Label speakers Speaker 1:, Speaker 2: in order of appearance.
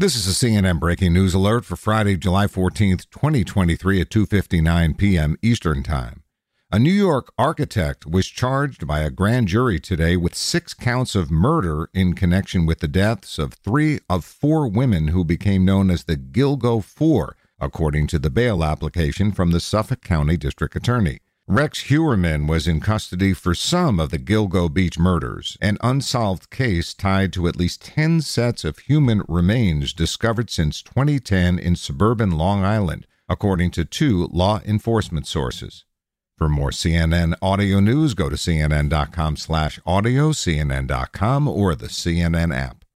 Speaker 1: This is a CNN breaking news alert for Friday, July 14th, 2023 at 2:59 p.m. Eastern Time. A New York architect was charged by a grand jury today with 6 counts of murder in connection with the deaths of 3 of 4 women who became known as the Gilgo 4, according to the bail application from the Suffolk County District Attorney. Rex Heuermann was in custody for some of the Gilgo Beach murders, an unsolved case tied to at least 10 sets of human remains discovered since 2010 in suburban Long Island, according to two law enforcement sources. For more CNN audio news, go to cnn.com slash audio, cnn.com, or the CNN app.